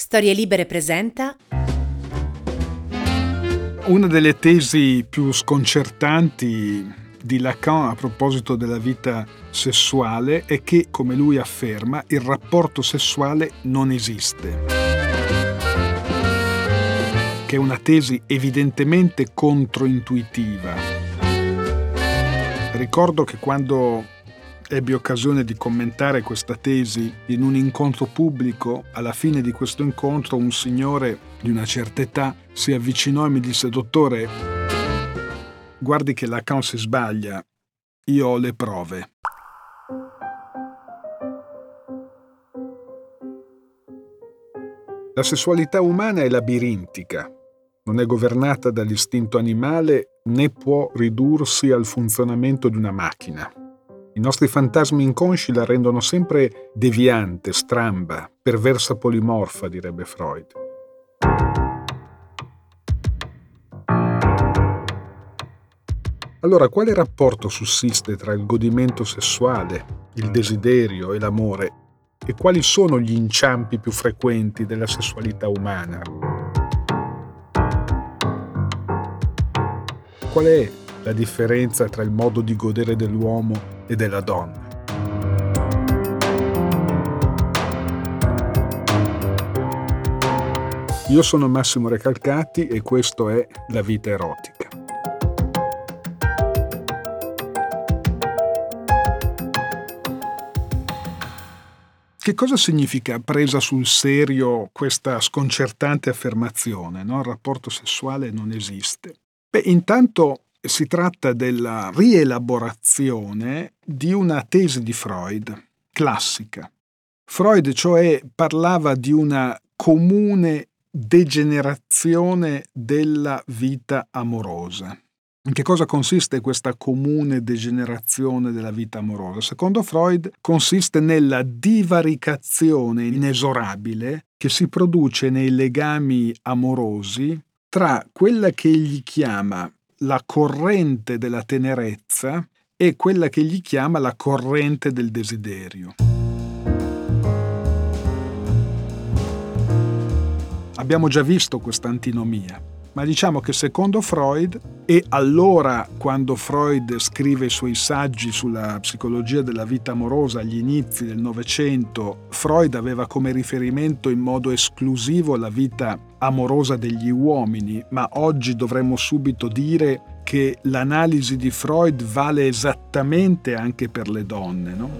Storie Libere presenta Una delle tesi più sconcertanti di Lacan a proposito della vita sessuale è che, come lui afferma, il rapporto sessuale non esiste. Che è una tesi evidentemente controintuitiva. Ricordo che quando ebbi occasione di commentare questa tesi in un incontro pubblico, alla fine di questo incontro un signore di una certa età si avvicinò e mi disse Dottore, guardi che Lacan si sbaglia, io ho le prove. La sessualità umana è labirintica, non è governata dall'istinto animale né può ridursi al funzionamento di una macchina. I nostri fantasmi inconsci la rendono sempre deviante, stramba, perversa polimorfa, direbbe Freud. Allora, quale rapporto sussiste tra il godimento sessuale, il desiderio e l'amore? E quali sono gli inciampi più frequenti della sessualità umana? Qual è la differenza tra il modo di godere dell'uomo e della donna? Io sono Massimo Recalcati e questo è La vita erotica. Che cosa significa presa sul serio questa sconcertante affermazione? No? Il rapporto sessuale non esiste. Beh, intanto si tratta della rielaborazione di una tesi di Freud, classica. Freud, cioè, parlava di una comune degenerazione della vita amorosa. In che cosa consiste questa comune degenerazione della vita amorosa? Secondo Freud consiste nella divaricazione inesorabile che si produce nei legami amorosi tra quella che egli chiama la corrente della tenerezza e quella che egli chiama la corrente del desiderio. Abbiamo già visto questa antinomia ma diciamo che secondo Freud, e allora quando Freud scrive i suoi saggi sulla psicologia della vita amorosa agli inizi del Novecento, Freud aveva come riferimento in modo esclusivo la vita amorosa degli uomini, ma oggi dovremmo subito dire che l'analisi di Freud vale esattamente anche per le donne, no?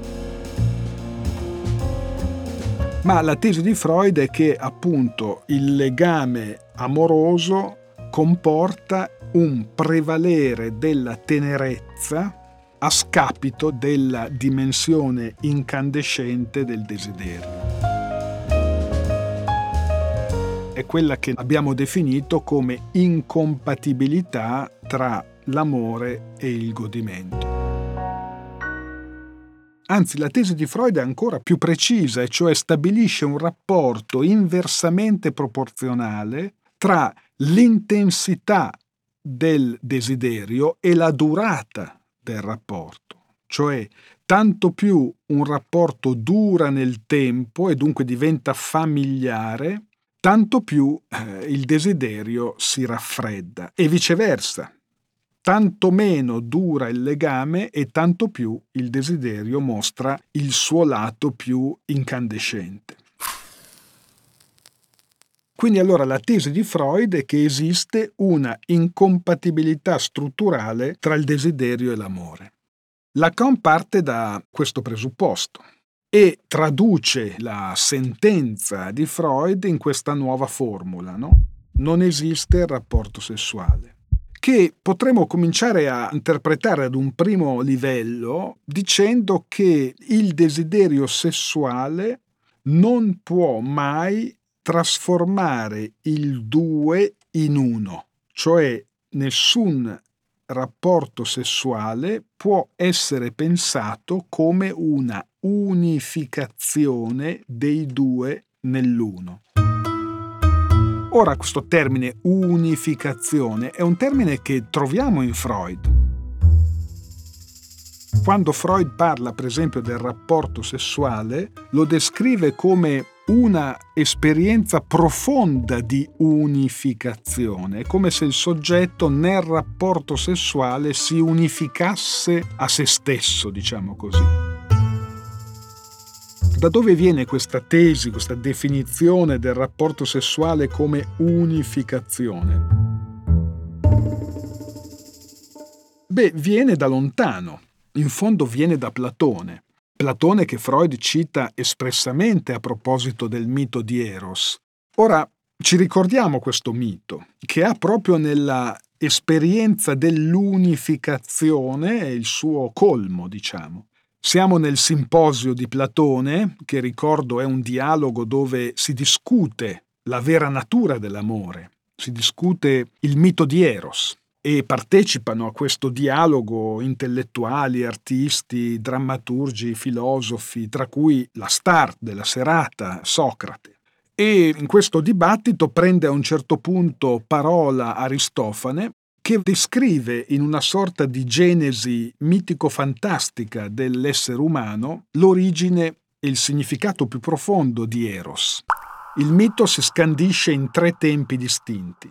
Ma la tesi di Freud è che appunto il legame amoroso comporta un prevalere della tenerezza a scapito della dimensione incandescente del desiderio. È quella che abbiamo definito come incompatibilità tra l'amore e il godimento. Anzi, la tesi di Freud è ancora più precisa, e cioè stabilisce un rapporto inversamente proporzionale tra l'intensità del desiderio e la durata del rapporto, cioè tanto più un rapporto dura nel tempo e dunque diventa familiare, tanto più eh, il desiderio si raffredda e viceversa. Tanto meno dura il legame e tanto più il desiderio mostra il suo lato più incandescente. Quindi allora la tesi di Freud è che esiste una incompatibilità strutturale tra il desiderio e l'amore. Lacan parte da questo presupposto e traduce la sentenza di Freud in questa nuova formula, no? Non esiste il rapporto sessuale che potremmo cominciare a interpretare ad un primo livello dicendo che il desiderio sessuale non può mai trasformare il due in uno, cioè nessun rapporto sessuale può essere pensato come una unificazione dei due nell'uno. Ora questo termine unificazione è un termine che troviamo in Freud. Quando Freud parla per esempio del rapporto sessuale, lo descrive come una esperienza profonda di unificazione, come se il soggetto nel rapporto sessuale si unificasse a se stesso, diciamo così. Da dove viene questa tesi, questa definizione del rapporto sessuale come unificazione? Beh, viene da lontano, in fondo viene da Platone. Platone che Freud cita espressamente a proposito del mito di Eros. Ora, ci ricordiamo questo mito, che ha proprio nella esperienza dell'unificazione il suo colmo, diciamo. Siamo nel simposio di Platone, che ricordo è un dialogo dove si discute la vera natura dell'amore, si discute il mito di Eros e partecipano a questo dialogo intellettuali, artisti, drammaturgi, filosofi, tra cui la star della serata, Socrate. E in questo dibattito prende a un certo punto parola Aristofane che descrive in una sorta di genesi mitico-fantastica dell'essere umano l'origine e il significato più profondo di Eros. Il mito si scandisce in tre tempi distinti.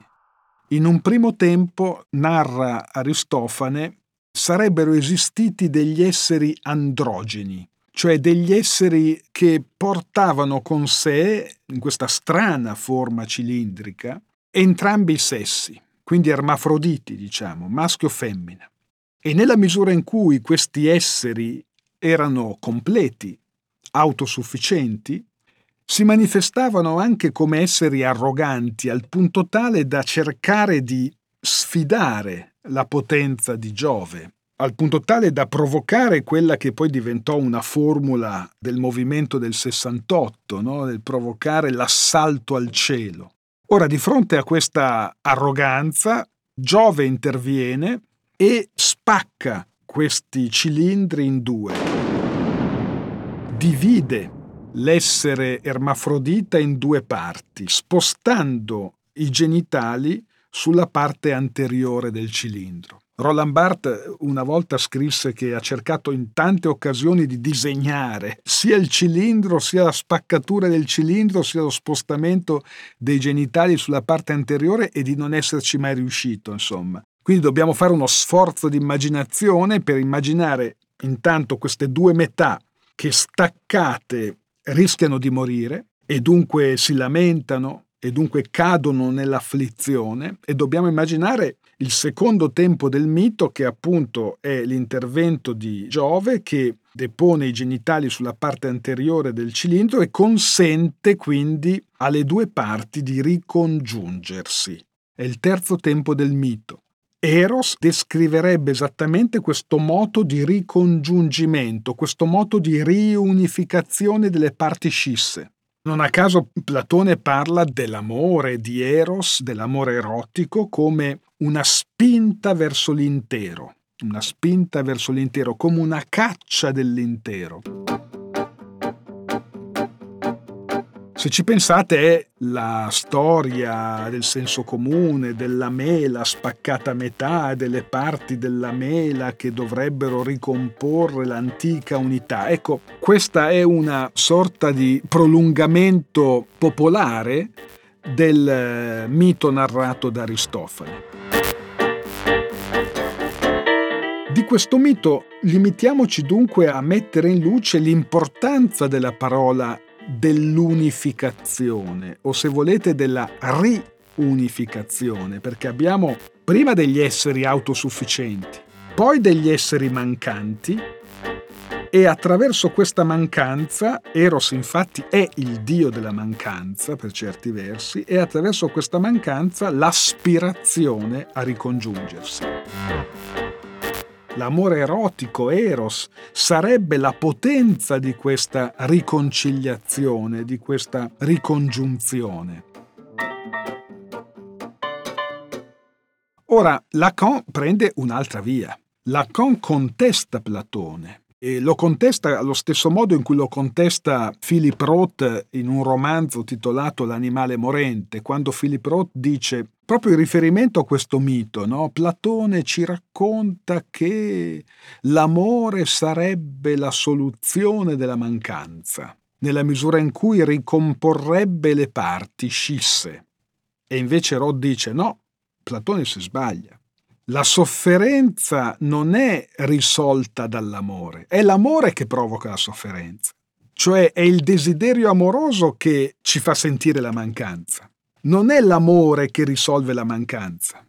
In un primo tempo, narra Aristofane, sarebbero esistiti degli esseri androgeni, cioè degli esseri che portavano con sé, in questa strana forma cilindrica, entrambi i sessi, quindi ermafroditi, diciamo, maschio o femmina. E nella misura in cui questi esseri erano completi, autosufficienti, si manifestavano anche come esseri arroganti al punto tale da cercare di sfidare la potenza di Giove, al punto tale da provocare quella che poi diventò una formula del movimento del 68, no? del provocare l'assalto al cielo. Ora, di fronte a questa arroganza, Giove interviene e spacca questi cilindri in due, divide l'essere ermafrodita in due parti, spostando i genitali sulla parte anteriore del cilindro. Roland Barthes una volta scrisse che ha cercato in tante occasioni di disegnare sia il cilindro, sia la spaccatura del cilindro, sia lo spostamento dei genitali sulla parte anteriore e di non esserci mai riuscito, insomma. Quindi dobbiamo fare uno sforzo di immaginazione per immaginare intanto queste due metà che staccate rischiano di morire e dunque si lamentano e dunque cadono nell'afflizione e dobbiamo immaginare il secondo tempo del mito che appunto è l'intervento di Giove che depone i genitali sulla parte anteriore del cilindro e consente quindi alle due parti di ricongiungersi. È il terzo tempo del mito. Eros descriverebbe esattamente questo moto di ricongiungimento, questo moto di riunificazione delle parti scisse. Non a caso Platone parla dell'amore di Eros, dell'amore erotico, come una spinta verso l'intero, una spinta verso l'intero, come una caccia dell'intero. Se ci pensate è la storia del senso comune, della mela spaccata a metà, delle parti della mela che dovrebbero ricomporre l'antica unità. Ecco, questa è una sorta di prolungamento popolare del eh, mito narrato da Aristofane. Di questo mito limitiamoci dunque a mettere in luce l'importanza della parola dell'unificazione o se volete della riunificazione, perché abbiamo prima degli esseri autosufficienti, poi degli esseri mancanti e attraverso questa mancanza, Eros infatti è il dio della mancanza per certi versi, e attraverso questa mancanza l'aspirazione a ricongiungersi. L'amore erotico, eros, sarebbe la potenza di questa riconciliazione, di questa ricongiunzione. Ora, Lacan prende un'altra via. Lacan contesta Platone e lo contesta allo stesso modo in cui lo contesta Philip Roth in un romanzo titolato L'animale morente, quando Philip Roth dice, proprio in riferimento a questo mito, no? Platone ci racconta che l'amore sarebbe la soluzione della mancanza, nella misura in cui ricomporrebbe le parti scisse. E invece Roth dice no, Platone si sbaglia. La sofferenza non è risolta dall'amore, è l'amore che provoca la sofferenza. Cioè è il desiderio amoroso che ci fa sentire la mancanza. Non è l'amore che risolve la mancanza,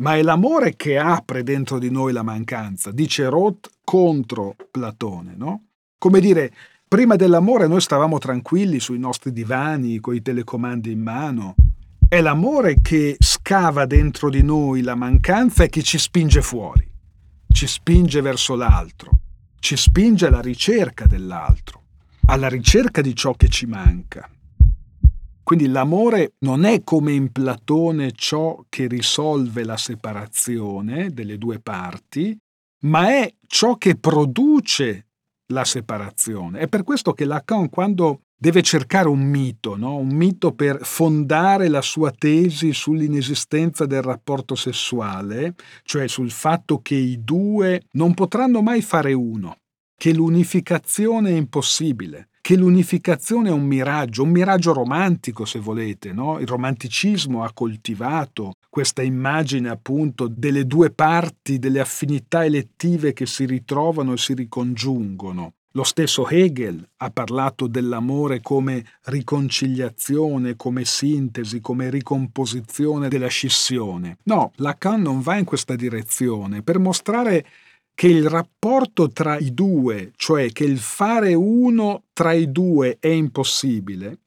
ma è l'amore che apre dentro di noi la mancanza, dice Roth contro Platone, no? Come dire, prima dell'amore noi stavamo tranquilli sui nostri divani, coi telecomandi in mano, è l'amore che scava dentro di noi la mancanza e che ci spinge fuori, ci spinge verso l'altro, ci spinge alla ricerca dell'altro, alla ricerca di ciò che ci manca. Quindi l'amore non è come in Platone ciò che risolve la separazione delle due parti, ma è ciò che produce la separazione. È per questo che Lacan, quando deve cercare un mito, no? un mito per fondare la sua tesi sull'inesistenza del rapporto sessuale, cioè sul fatto che i due non potranno mai fare uno, che l'unificazione è impossibile, che l'unificazione è un miraggio, un miraggio romantico se volete, no? il romanticismo ha coltivato questa immagine appunto delle due parti, delle affinità elettive che si ritrovano e si ricongiungono. Lo stesso Hegel ha parlato dell'amore come riconciliazione, come sintesi, come ricomposizione della scissione. No, Lacan non va in questa direzione per mostrare che il rapporto tra i due, cioè che il fare uno tra i due è impossibile,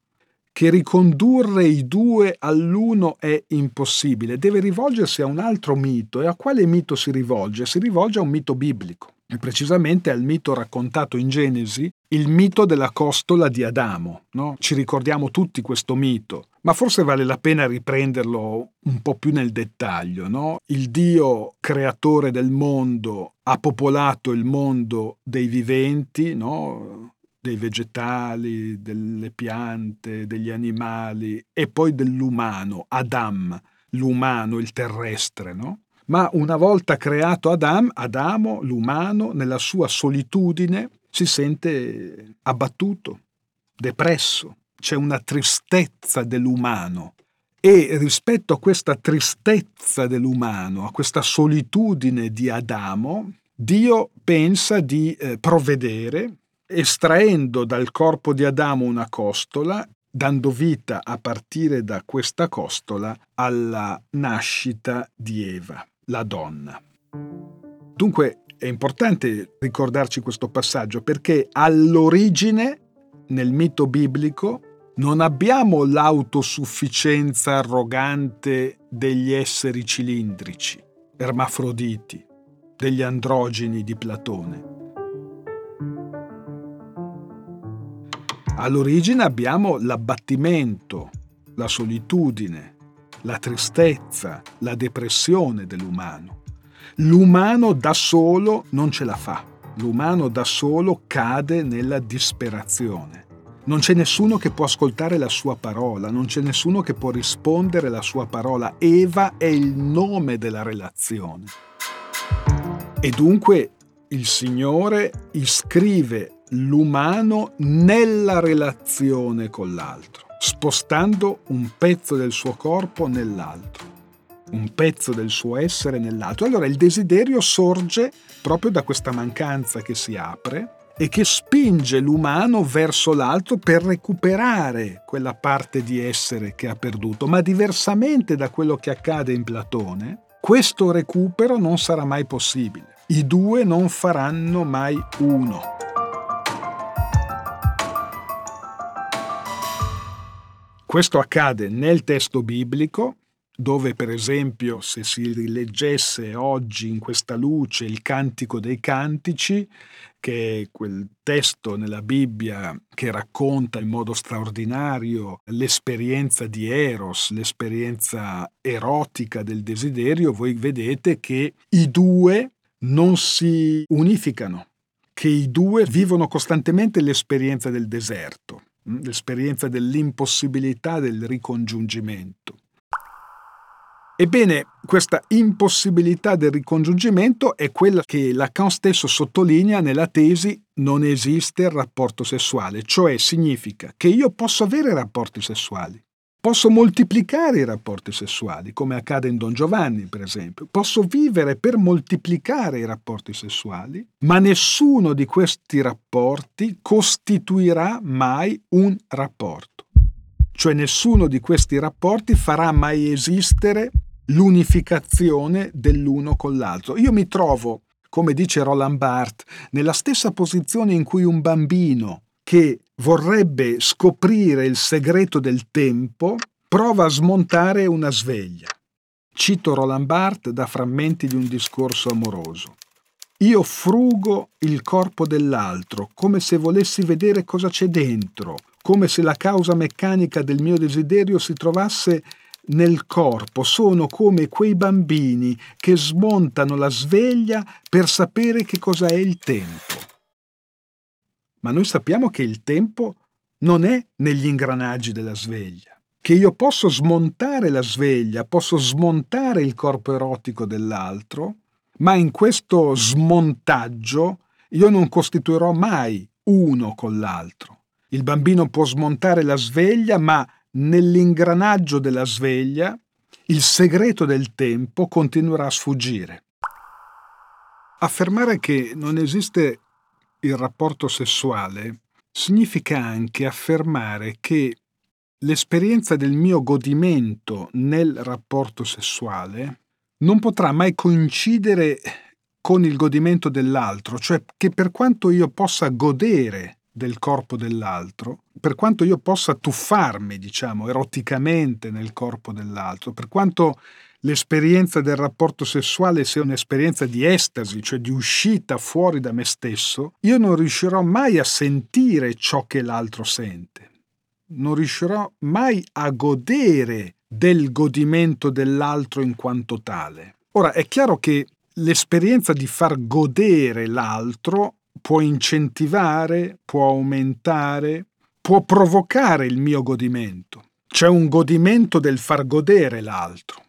che ricondurre i due all'uno è impossibile, deve rivolgersi a un altro mito. E a quale mito si rivolge? Si rivolge a un mito biblico e precisamente al mito raccontato in Genesi, il mito della costola di Adamo. No? Ci ricordiamo tutti questo mito, ma forse vale la pena riprenderlo un po' più nel dettaglio. No? Il Dio creatore del mondo ha popolato il mondo dei viventi, no? dei vegetali, delle piante, degli animali e poi dell'umano, Adam, l'umano, il terrestre. No? Ma una volta creato Adam, Adamo, l'umano, nella sua solitudine, si sente abbattuto, depresso, c'è una tristezza dell'umano. E rispetto a questa tristezza dell'umano, a questa solitudine di Adamo, Dio pensa di eh, provvedere estraendo dal corpo di Adamo una costola, dando vita a partire da questa costola alla nascita di Eva la donna. Dunque è importante ricordarci questo passaggio perché all'origine, nel mito biblico, non abbiamo l'autosufficienza arrogante degli esseri cilindrici, ermafroditi, degli androgeni di Platone. All'origine abbiamo l'abbattimento, la solitudine, la tristezza, la depressione dell'umano. L'umano da solo non ce la fa, l'umano da solo cade nella disperazione. Non c'è nessuno che può ascoltare la sua parola, non c'è nessuno che può rispondere alla sua parola. Eva è il nome della relazione. E dunque il Signore iscrive l'umano nella relazione con l'altro spostando un pezzo del suo corpo nell'altro, un pezzo del suo essere nell'altro. Allora il desiderio sorge proprio da questa mancanza che si apre e che spinge l'umano verso l'altro per recuperare quella parte di essere che ha perduto, ma diversamente da quello che accade in Platone, questo recupero non sarà mai possibile. I due non faranno mai uno. Questo accade nel testo biblico dove per esempio se si rileggesse oggi in questa luce il Cantico dei Cantici, che è quel testo nella Bibbia che racconta in modo straordinario l'esperienza di Eros, l'esperienza erotica del desiderio, voi vedete che i due non si unificano, che i due vivono costantemente l'esperienza del deserto, l'esperienza dell'impossibilità del ricongiungimento. Ebbene, questa impossibilità del ricongiungimento è quella che Lacan stesso sottolinea nella tesi non esiste il rapporto sessuale, cioè significa che io posso avere rapporti sessuali, posso moltiplicare i rapporti sessuali, come accade in Don Giovanni, per esempio, posso vivere per moltiplicare i rapporti sessuali, ma nessuno di questi rapporti costituirà mai un rapporto. Cioè nessuno di questi rapporti farà mai esistere l'unificazione dell'uno con l'altro. Io mi trovo, come dice Roland Barthes, nella stessa posizione in cui un bambino che vorrebbe scoprire il segreto del tempo prova a smontare una sveglia. Cito Roland Barthes da frammenti di un discorso amoroso. Io frugo il corpo dell'altro come se volessi vedere cosa c'è dentro, come se la causa meccanica del mio desiderio si trovasse nel corpo sono come quei bambini che smontano la sveglia per sapere che cosa è il tempo. Ma noi sappiamo che il tempo non è negli ingranaggi della sveglia, che io posso smontare la sveglia, posso smontare il corpo erotico dell'altro, ma in questo smontaggio io non costituirò mai uno con l'altro. Il bambino può smontare la sveglia, ma nell'ingranaggio della sveglia il segreto del tempo continuerà a sfuggire. Affermare che non esiste il rapporto sessuale significa anche affermare che l'esperienza del mio godimento nel rapporto sessuale non potrà mai coincidere con il godimento dell'altro, cioè che per quanto io possa godere del corpo dell'altro, per quanto io possa tuffarmi, diciamo, eroticamente nel corpo dell'altro, per quanto l'esperienza del rapporto sessuale sia un'esperienza di estasi, cioè di uscita fuori da me stesso, io non riuscirò mai a sentire ciò che l'altro sente. Non riuscirò mai a godere del godimento dell'altro in quanto tale. Ora, è chiaro che l'esperienza di far godere l'altro può incentivare, può aumentare, può provocare il mio godimento. C'è un godimento del far godere l'altro.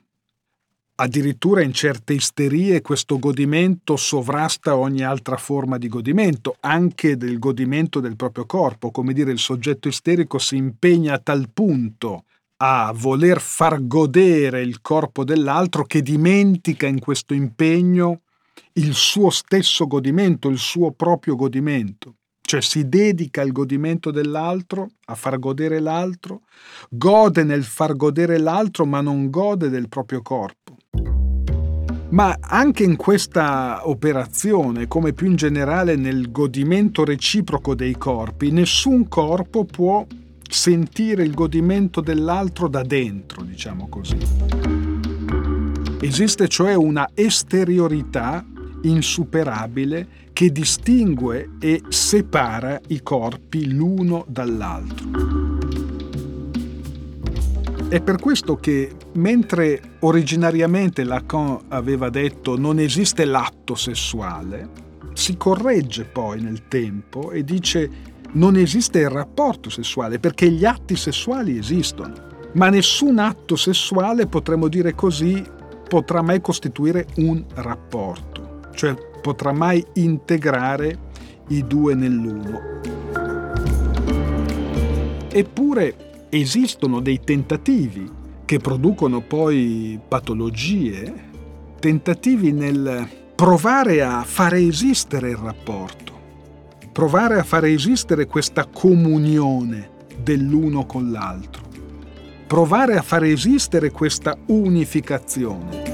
Addirittura in certe isterie questo godimento sovrasta ogni altra forma di godimento, anche del godimento del proprio corpo, come dire il soggetto isterico si impegna a tal punto a voler far godere il corpo dell'altro che dimentica in questo impegno il suo stesso godimento, il suo proprio godimento. Cioè si dedica al godimento dell'altro, a far godere l'altro, gode nel far godere l'altro, ma non gode del proprio corpo. Ma anche in questa operazione, come più in generale nel godimento reciproco dei corpi, nessun corpo può sentire il godimento dell'altro da dentro, diciamo così. Esiste cioè una esteriorità insuperabile che distingue e separa i corpi l'uno dall'altro. È per questo che, mentre originariamente Lacan aveva detto non esiste l'atto sessuale, si corregge poi nel tempo e dice non esiste il rapporto sessuale perché gli atti sessuali esistono, ma nessun atto sessuale, potremmo dire così, potrà mai costituire un rapporto cioè potrà mai integrare i due nell'uno. Eppure esistono dei tentativi che producono poi patologie, tentativi nel provare a fare esistere il rapporto, provare a fare esistere questa comunione dell'uno con l'altro, provare a fare esistere questa unificazione.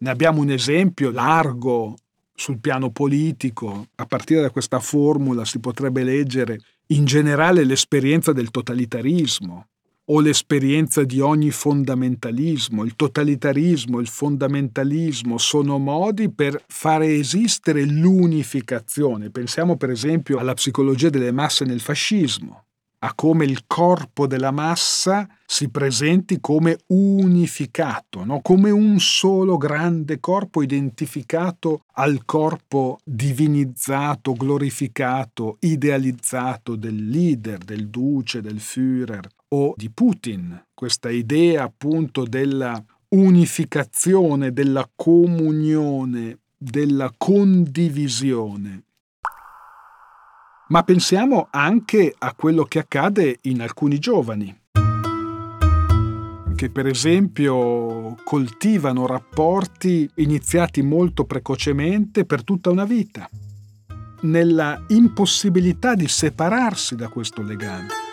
Ne abbiamo un esempio largo sul piano politico. A partire da questa formula si potrebbe leggere in generale l'esperienza del totalitarismo o l'esperienza di ogni fondamentalismo. Il totalitarismo, il fondamentalismo sono modi per fare esistere l'unificazione. Pensiamo per esempio alla psicologia delle masse nel fascismo a come il corpo della massa si presenti come unificato, no? come un solo grande corpo identificato al corpo divinizzato, glorificato, idealizzato del leader, del duce, del Führer o di Putin. Questa idea appunto della unificazione, della comunione, della condivisione ma pensiamo anche a quello che accade in alcuni giovani, che per esempio coltivano rapporti iniziati molto precocemente per tutta una vita, nella impossibilità di separarsi da questo legame.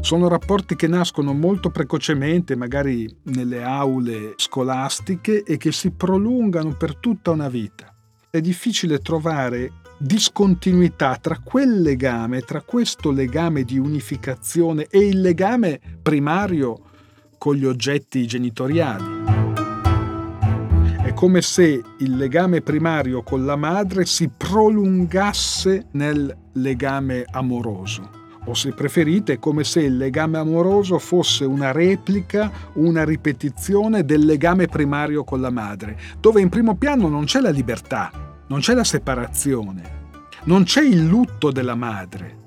Sono rapporti che nascono molto precocemente, magari nelle aule scolastiche, e che si prolungano per tutta una vita è difficile trovare discontinuità tra quel legame, tra questo legame di unificazione e il legame primario con gli oggetti genitoriali. È come se il legame primario con la madre si prolungasse nel legame amoroso. O se preferite, è come se il legame amoroso fosse una replica, una ripetizione del legame primario con la madre, dove in primo piano non c'è la libertà, non c'è la separazione, non c'è il lutto della madre,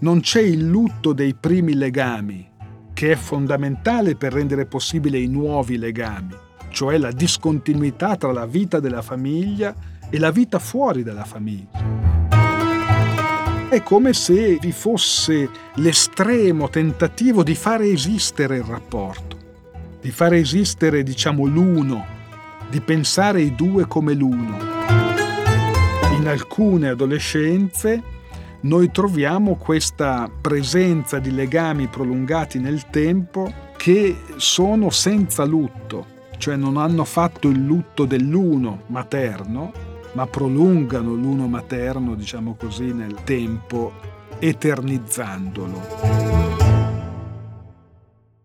non c'è il lutto dei primi legami, che è fondamentale per rendere possibile i nuovi legami, cioè la discontinuità tra la vita della famiglia e la vita fuori dalla famiglia. È come se vi fosse l'estremo tentativo di fare esistere il rapporto, di fare esistere, diciamo, l'uno, di pensare i due come l'uno. In alcune adolescenze noi troviamo questa presenza di legami prolungati nel tempo che sono senza lutto, cioè non hanno fatto il lutto dell'uno materno, ma prolungano l'uno materno, diciamo così, nel tempo, eternizzandolo.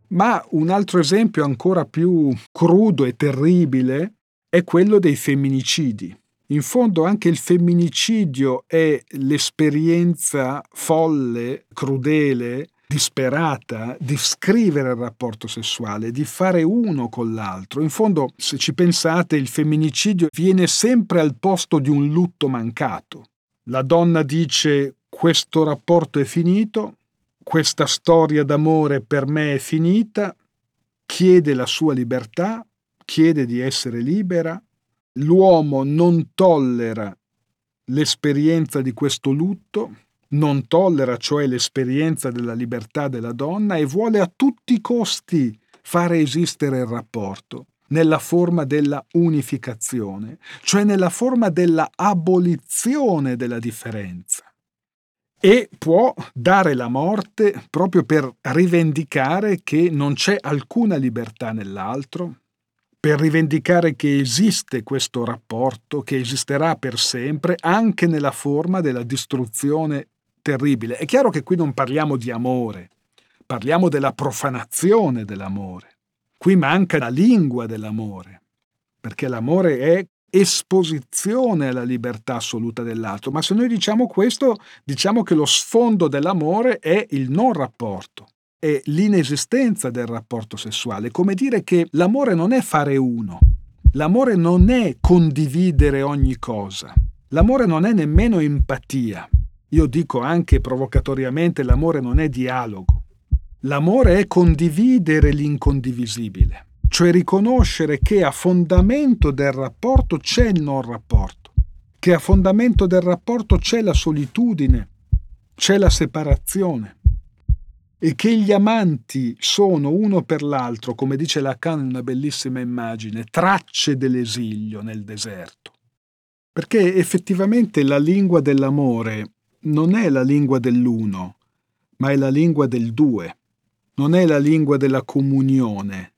Ma un altro esempio ancora più crudo e terribile è quello dei femminicidi. In fondo anche il femminicidio è l'esperienza folle, crudele, disperata di scrivere il rapporto sessuale, di fare uno con l'altro. In fondo, se ci pensate, il femminicidio viene sempre al posto di un lutto mancato. La donna dice questo rapporto è finito, questa storia d'amore per me è finita, chiede la sua libertà, chiede di essere libera, l'uomo non tollera l'esperienza di questo lutto, non tollera cioè l'esperienza della libertà della donna e vuole a tutti i costi fare esistere il rapporto nella forma della unificazione, cioè nella forma della abolizione della differenza. E può dare la morte proprio per rivendicare che non c'è alcuna libertà nell'altro, per rivendicare che esiste questo rapporto, che esisterà per sempre, anche nella forma della distruzione terribile. È chiaro che qui non parliamo di amore, parliamo della profanazione dell'amore. Qui manca la lingua dell'amore, perché l'amore è esposizione alla libertà assoluta dell'altro, ma se noi diciamo questo, diciamo che lo sfondo dell'amore è il non rapporto è l'inesistenza del rapporto sessuale, come dire che l'amore non è fare uno, l'amore non è condividere ogni cosa, l'amore non è nemmeno empatia. Io dico anche provocatoriamente l'amore non è dialogo. L'amore è condividere l'incondivisibile, cioè riconoscere che a fondamento del rapporto c'è il non rapporto, che a fondamento del rapporto c'è la solitudine, c'è la separazione e che gli amanti sono uno per l'altro, come dice Lacan in una bellissima immagine, tracce dell'esilio nel deserto. Perché effettivamente la lingua dell'amore non è la lingua dell'uno, ma è la lingua del due, non è la lingua della comunione,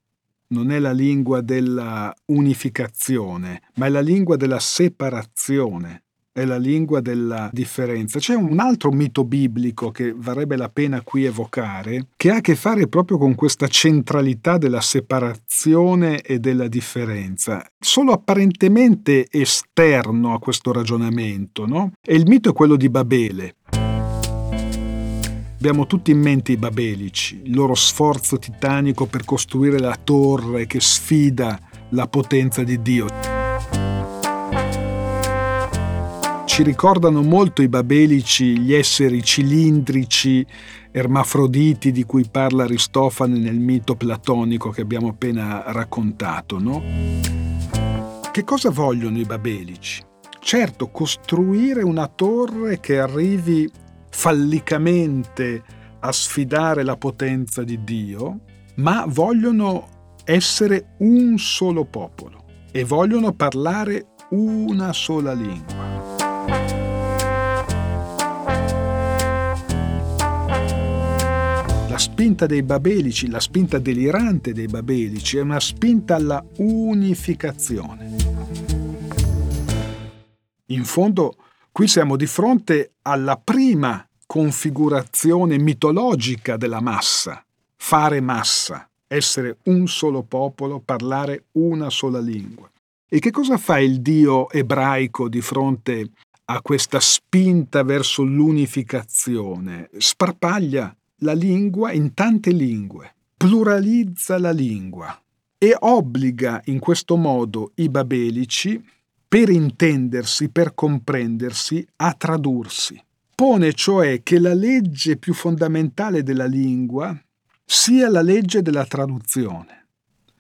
non è la lingua della unificazione, ma è la lingua della separazione, è la lingua della differenza. C'è un altro mito biblico che varrebbe la pena qui evocare, che ha a che fare proprio con questa centralità della separazione e della differenza, solo apparentemente esterno a questo ragionamento, no? E il mito è quello di Babele. Abbiamo tutti in mente i babelici, il loro sforzo titanico per costruire la torre che sfida la potenza di Dio. Ci ricordano molto i babelici, gli esseri cilindrici, ermafroditi di cui parla Aristofane nel mito platonico che abbiamo appena raccontato, no? Che cosa vogliono i babelici? Certo, costruire una torre che arrivi fallicamente a sfidare la potenza di Dio, ma vogliono essere un solo popolo e vogliono parlare una sola lingua. Spinta dei babelici, la spinta delirante dei babelici è una spinta alla unificazione. In fondo, qui siamo di fronte alla prima configurazione mitologica della massa, fare massa, essere un solo popolo, parlare una sola lingua. E che cosa fa il Dio ebraico di fronte a questa spinta verso l'unificazione? Sparpaglia la lingua in tante lingue, pluralizza la lingua e obbliga in questo modo i babelici, per intendersi, per comprendersi, a tradursi. Pone cioè che la legge più fondamentale della lingua sia la legge della traduzione.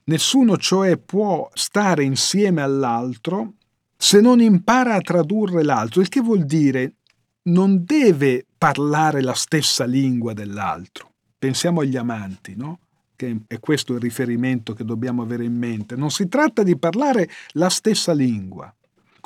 Nessuno cioè può stare insieme all'altro se non impara a tradurre l'altro, il che vuol dire non deve parlare la stessa lingua dell'altro. Pensiamo agli amanti, no? Che è questo il riferimento che dobbiamo avere in mente. Non si tratta di parlare la stessa lingua.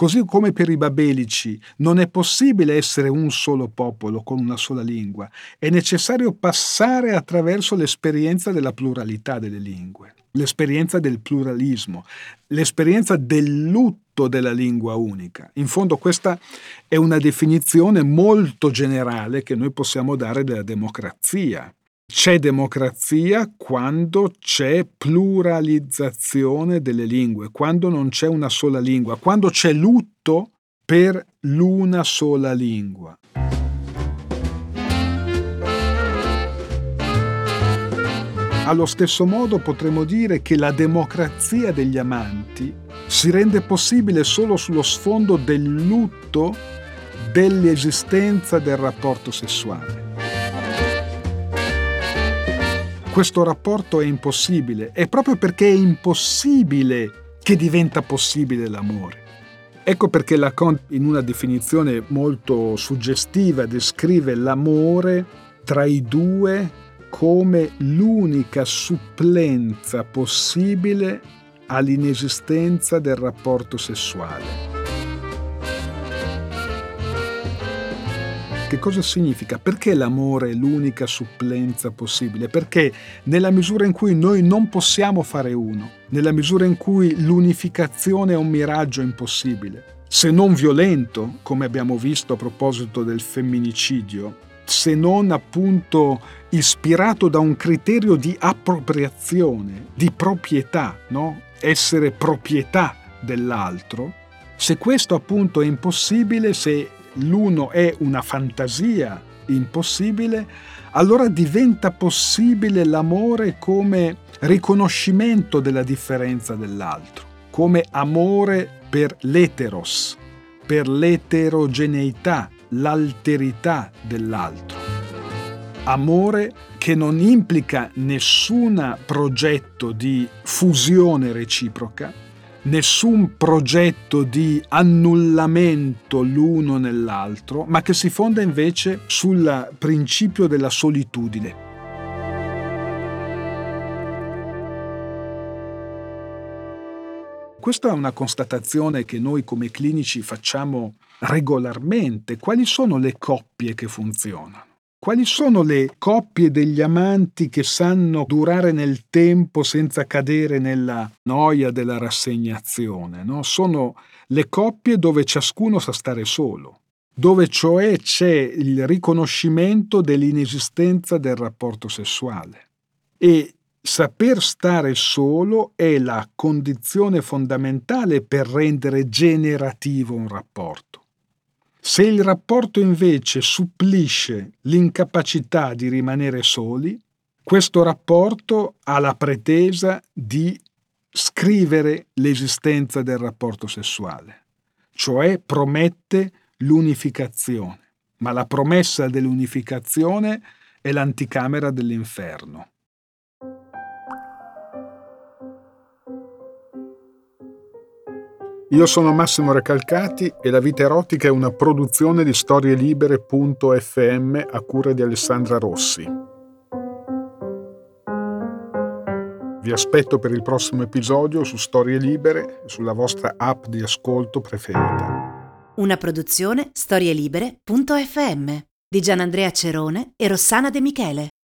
Così come per i babelici non è possibile essere un solo popolo con una sola lingua, è necessario passare attraverso l'esperienza della pluralità delle lingue, l'esperienza del pluralismo, l'esperienza del lutto della lingua unica. In fondo questa è una definizione molto generale che noi possiamo dare della democrazia. C'è democrazia quando c'è pluralizzazione delle lingue, quando non c'è una sola lingua, quando c'è lutto per l'una sola lingua. Allo stesso modo potremmo dire che la democrazia degli amanti si rende possibile solo sullo sfondo del lutto dell'esistenza del rapporto sessuale questo rapporto è impossibile. È proprio perché è impossibile che diventa possibile l'amore. Ecco perché Lacan, in una definizione molto suggestiva, descrive l'amore tra i due come l'unica supplenza possibile all'inesistenza del rapporto sessuale. Che cosa significa? Perché l'amore è l'unica supplenza possibile? Perché nella misura in cui noi non possiamo fare uno, nella misura in cui l'unificazione è un miraggio impossibile, se non violento, come abbiamo visto a proposito del femminicidio, se non appunto ispirato da un criterio di appropriazione, di proprietà, no? essere proprietà dell'altro, se questo appunto è impossibile, se l'uno è una fantasia impossibile, allora diventa possibile l'amore come riconoscimento della differenza dell'altro, come amore per l'eteros, per l'eterogeneità, l'alterità dell'altro. Amore che non implica nessun progetto di fusione reciproca, nessun progetto di annullamento l'uno nell'altro, ma che si fonda invece sul principio della solitudine. Questa è una constatazione che noi come clinici facciamo regolarmente. Quali sono le coppie che funzionano? Quali sono le coppie degli amanti che sanno durare nel tempo senza cadere nella noia della rassegnazione? No? Sono le coppie dove ciascuno sa stare solo, dove cioè c'è il riconoscimento dell'inesistenza del rapporto sessuale. E saper stare solo è la condizione fondamentale per rendere generativo un rapporto. Se il rapporto invece supplisce l'incapacità di rimanere soli, questo rapporto ha la pretesa di scrivere l'esistenza del rapporto sessuale, cioè promette l'unificazione, ma la promessa dell'unificazione è l'anticamera dell'inferno. Io sono Massimo Recalcati e La vita erotica è una produzione di storielibere.fm a cura di Alessandra Rossi. Vi aspetto per il prossimo episodio su Storie Libere e sulla vostra app di ascolto preferita. Una produzione storielibere.fm di Gianandrea Cerone e Rossana De Michele.